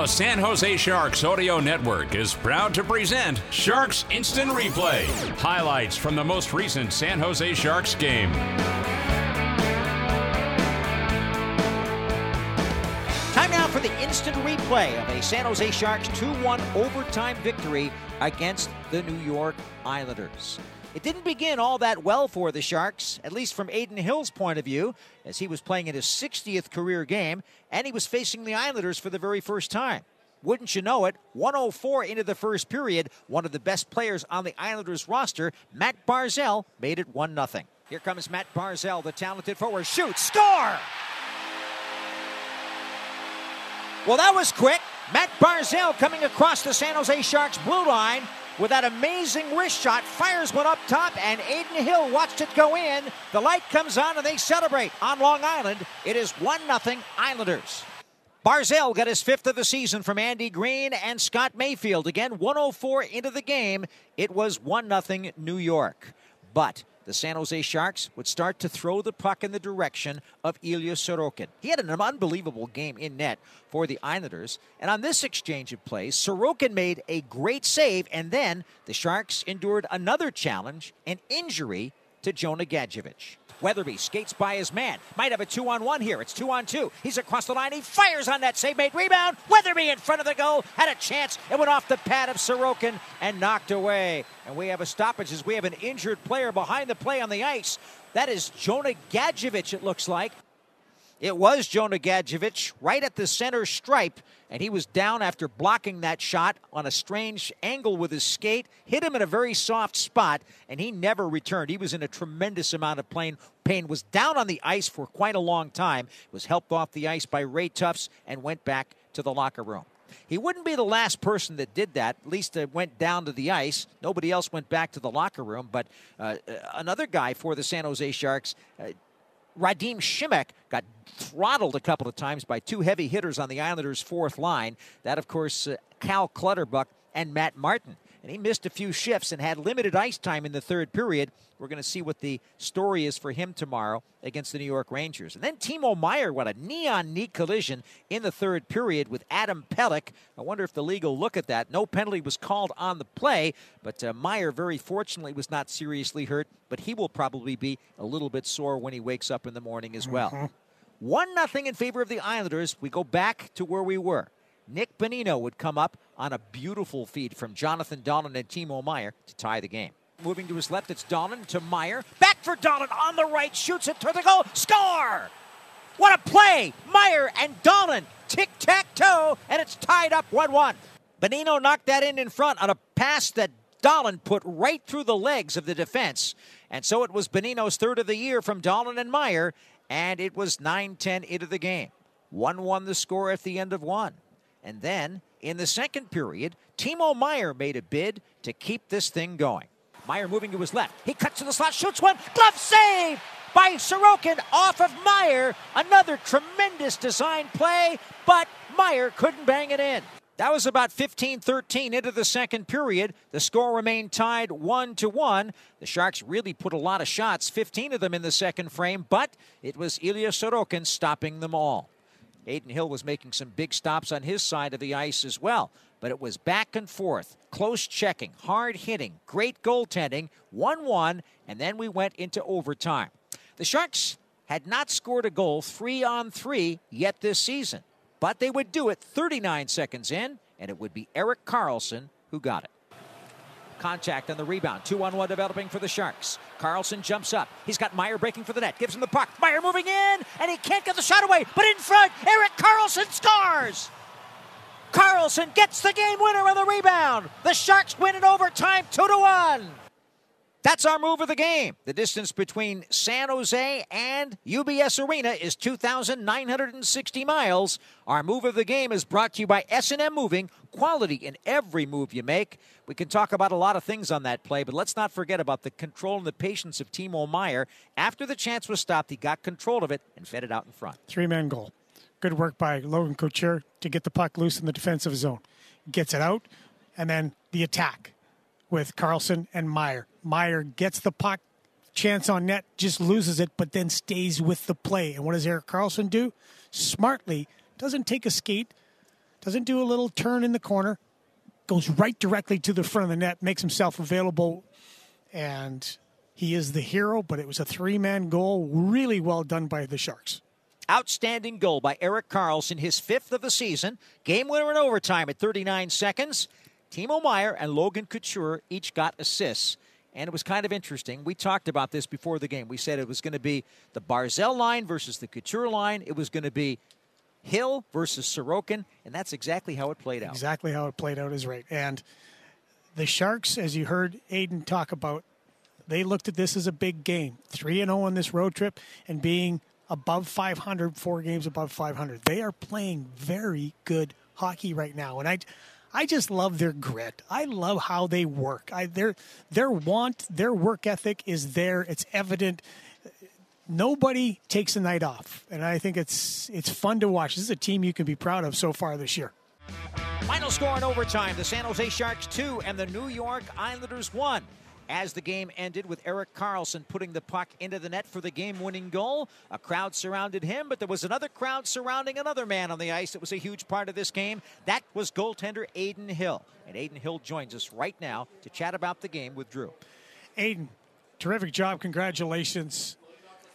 The San Jose Sharks Audio Network is proud to present Sharks Instant Replay. Highlights from the most recent San Jose Sharks game. Time now for the instant replay of a San Jose Sharks 2 1 overtime victory against the New York Islanders. It didn't begin all that well for the Sharks, at least from Adin Hill's point of view, as he was playing in his 60th career game and he was facing the Islanders for the very first time. Wouldn't you know it, 104 into the first period, one of the best players on the Islanders roster, Matt Barzal, made it 1 0. Here comes Matt Barzal, the talented forward. Shoot, score! Well, that was quick. Matt Barzal coming across the San Jose Sharks blue line with that amazing wrist shot, fires one up top, and Adin Hill watched it go in. The light comes on, and they celebrate on Long Island. It is 1 0 Islanders. Barzal got his fifth of the season from Andy Greene and Scott Mayfield. Again, 104 into the game. It was 1 0 New York. But the San Jose Sharks would start to throw the puck in the direction of Ilya Sorokin. He had an unbelievable game in net for the Islanders. And on this exchange of plays, Sorokin made a great save, and then the Sharks endured another challenge, an injury to Jonah Gadjovich. Weatherby skates by his man. Might have a two on one here. It's two on two. He's across the line. He fires on that save made rebound. Weatherby in front of the goal. Had a chance. It went off the pad of Sorokin and knocked away. And we have a stoppage as we have an injured player behind the play on the ice. That is Jonah Gadjovich, it looks like. It was Jonah Gadjovich right at the center stripe, and he was down after blocking that shot on a strange angle with his skate, hit him in a very soft spot, and he never returned. He was in a tremendous amount of pain. Pain was down on the ice for quite a long time. Was helped off the ice by Ray Tufts and went back to the locker room. He wouldn't be the last person that did that. At least uh, went down to the ice. Nobody else went back to the locker room. But uh, another guy for the San Jose Sharks. Uh, Radim Simek got throttled a couple of times by two heavy hitters on the Islanders' fourth line. That, of course, uh, Cal Clutterbuck and Matt Martin. And he missed a few shifts and had limited ice time in the third period. We're going to see what the story is for him tomorrow against the New York Rangers. And then Timo Meier, what a knee on knee collision in the third period with Adam Pelech. I wonder if the league will look at that. No penalty was called on the play, but uh, Meier, very fortunately, was not seriously hurt, but he will probably be a little bit sore when he wakes up in the morning as well. Mm-hmm. 1 nothing in favor of the Islanders. We go back to where we were. Nick Bonino would come up on a beautiful feed from Jonathan Dahlen and Timo Meier to tie the game. Moving to his left, it's Dahlen to Meier. Back for Dahlen on the right, shoots it to the goal. Score! What a play! Meier and Dahlen tic tac toe, and it's tied up 1 1. Bonino knocked that in in front on a pass that Dahlen put right through the legs of the defense. And so it was Bonino's third of the year from Dahlen and Meier, and it was 9 10 into the game. 1 1 the score at the end of one. And then in the second period, Timo Meier made a bid to keep this thing going. Meier moving to his left. He cuts to the slot, shoots one, glove save by Sorokin off of Meier. Another tremendous design play, but Meier couldn't bang it in. That was about 15 13 into the second period. The score remained tied 1 to 1. The Sharks really put a lot of shots, 15 of them in the second frame, but it was Ilya Sorokin stopping them all. Adin Hill was making some big stops on his side of the ice as well. But it was back and forth, close checking, hard hitting, great goaltending, 1 1, and then we went into overtime. The Sharks had not scored a goal three on three yet this season, but they would do it 39 seconds in, and it would be Erik Karlsson who got it. Contact on the rebound. Two on one developing for the Sharks. Karlsson jumps up. He's got Meier breaking for the net. Gives him the puck. Meier moving in, and he can't get the shot away. But in front, Erik Karlsson scores. Karlsson gets the game winner on the rebound. The Sharks win in overtime, two to one. That's our move of the game. The distance between San Jose and UBS Arena is 2,960 miles. Our move of the game is brought to you by S&M Moving, quality in every move you make. We can talk about a lot of things on that play, but let's not forget about the control and the patience of Timo Meier. After the chance was stopped, he got control of it and fed it out in front. Three-man goal. Good work by Logan Couture to get the puck loose in the defensive zone. Gets it out, and then the attack with Karlsson and Meier. Meier gets the puck, chance on net, just loses it, but then stays with the play. And what does Erik Karlsson do? Smartly, doesn't take a skate, doesn't do a little turn in the corner, goes right directly to the front of the net, makes himself available, and he is the hero. But it was a three man goal, really well done by the Sharks. Outstanding goal by Erik Karlsson, his fifth of the season. Game winner in overtime at 39 seconds. Timo Meier and Logan Couture each got assists. And it was kind of interesting. We talked about this before the game. We said it was going to be the Barzal line versus the Couture line. It was going to be Hill versus Sorokin, and that's exactly how it played out. Exactly how it played out is right. And the Sharks, as you heard Adin talk about, they looked at this as a big game. 3 and 0 on this road trip and being above 500, four games above 500. They are playing very good hockey right now. And I I just love their grit. I love how they work. I, their their want, their work ethic is there. It's evident. Nobody takes a night off, and I think it's it's fun to watch. This is a team you can be proud of so far this year. Final score in overtime: the San Jose Sharks two and the New York Islanders one as the game ended with Erik Karlsson putting the puck into the net for the game winning goal. A crowd surrounded him, but there was another crowd surrounding another man on the ice that was a huge part of this game. That was goaltender Adin Hill. And Adin Hill joins us right now to chat about the game with Drew. Adin, terrific job. Congratulations.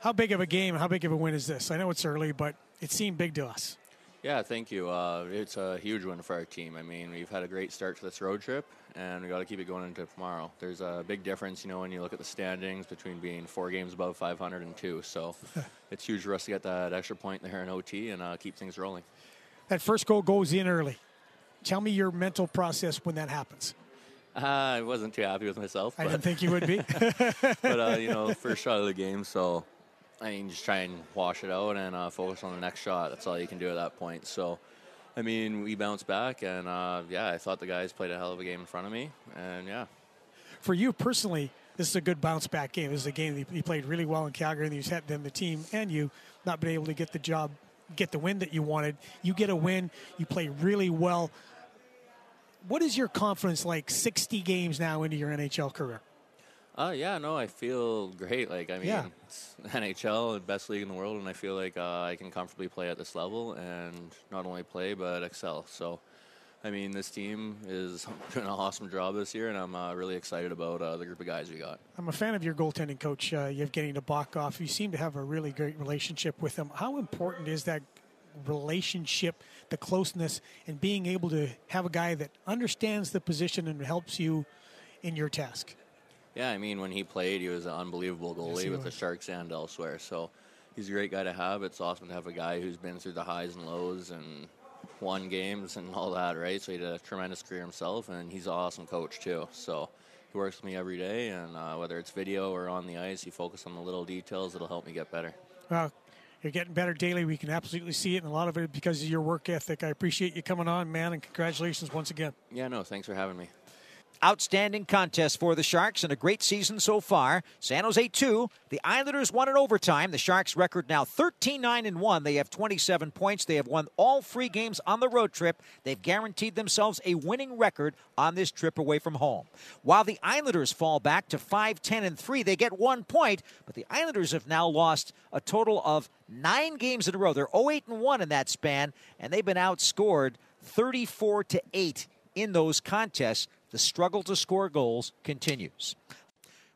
How big of a game, how big of a win is this? I know it's early, but it seemed big to us. Yeah, thank you. Uh, it's a huge win for our team. I mean, we've had a great start to this road trip, and we got to keep it going into tomorrow. There's a big difference, you know, when you look at the standings between being four games above 500 and two. So it's huge for us to get that extra point there in OT and uh, keep things rolling. That first goal goes in early. Tell me your mental process when that happens. Uh, I wasn't too happy with myself. I didn't think you would be. but uh, you know, first shot of the game, so I mean, just try and wash it out and uh, focus on the next shot. That's all you can do at that point. So, I mean, we bounced back, and uh, yeah, I thought the guys played a hell of a game in front of me, and yeah. For you personally, this is a good bounce back game. This is a game that you played really well in Calgary, and you had them, the team, and you not been able to get the job, get the win that you wanted. You get a win. You play really well. What is your confidence like 60 games now into your NHL career? Uh, yeah, no, I feel great. Like, I mean, yeah. it's NHL, the best league in the world, and I feel like uh, I can comfortably play at this level and not only play but excel. So, I mean, this team is doing an awesome job this year, and I'm uh, really excited about uh, the group of guys we got. I'm a fan of your goaltending coach, uh, Evgeny Nabokov. You seem to have a really great relationship with him. How important is that relationship, the closeness, and being able to have a guy that understands the position and helps you in your task? Yeah, I mean, when he played, he was an unbelievable goalie yes, with the Sharks and elsewhere. So he's a great guy to have. It's awesome to have a guy who's been through the highs and lows and won games and all that, right? So he had a tremendous career himself, and he's an awesome coach, too. So he works with me every day, and uh, whether it's video or on the ice, he focuses on the little details that'll help me get better. Well, you're getting better daily. We can absolutely see it, and a lot of it because of your work ethic. I appreciate you coming on, man, and congratulations once again. Yeah, no, thanks for having me. Outstanding contest for the Sharks and a great season so far. San Jose 2, the Islanders won in overtime. The Sharks record now 13 9 and 1. They have 27 points. They have won all three games on the road trip. They've guaranteed themselves a winning record on this trip away from home. While the Islanders fall back to 5 10 and 3, they get one point, but the Islanders have now lost a total of nine games in a row. They're 0 8 and 1 in that span, and they've been outscored 34 to 8 in those contests the struggle to score goals continues.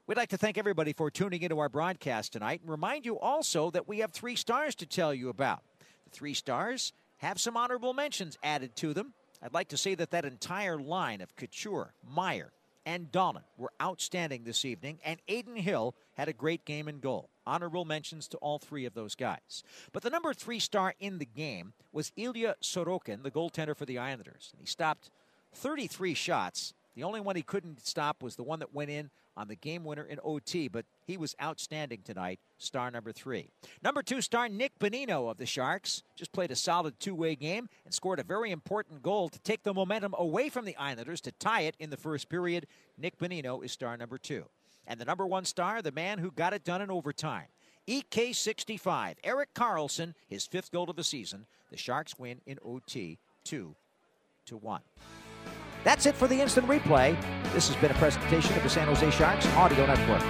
We'd like to thank everybody for tuning into our broadcast tonight and remind you also that we have three stars to tell you about. The three stars have some honorable mentions added to them. I'd like to say that that entire line of Couture, Meier, and Dahlen were outstanding this evening, and Adin Hill had a great game and goal. Honorable mentions to all three of those guys. But the number three star in the game was Ilya Sorokin, the goaltender for the Islanders. And he stopped 33 shots the only one he couldn't stop was the one that went in on the game winner in OT, but he was outstanding tonight, star number three. Number two star Nick Bonino of the Sharks just played a solid two way game and scored a very important goal to take the momentum away from the Islanders to tie it in the first period. Nick Bonino is star number two. And the number one star, the man who got it done in overtime. EK65, Erik Karlsson, his fifth goal of the season. The Sharks win in OT 2 to 1. That's it for the instant replay. This has been a presentation of the San Jose Sharks Audio Network.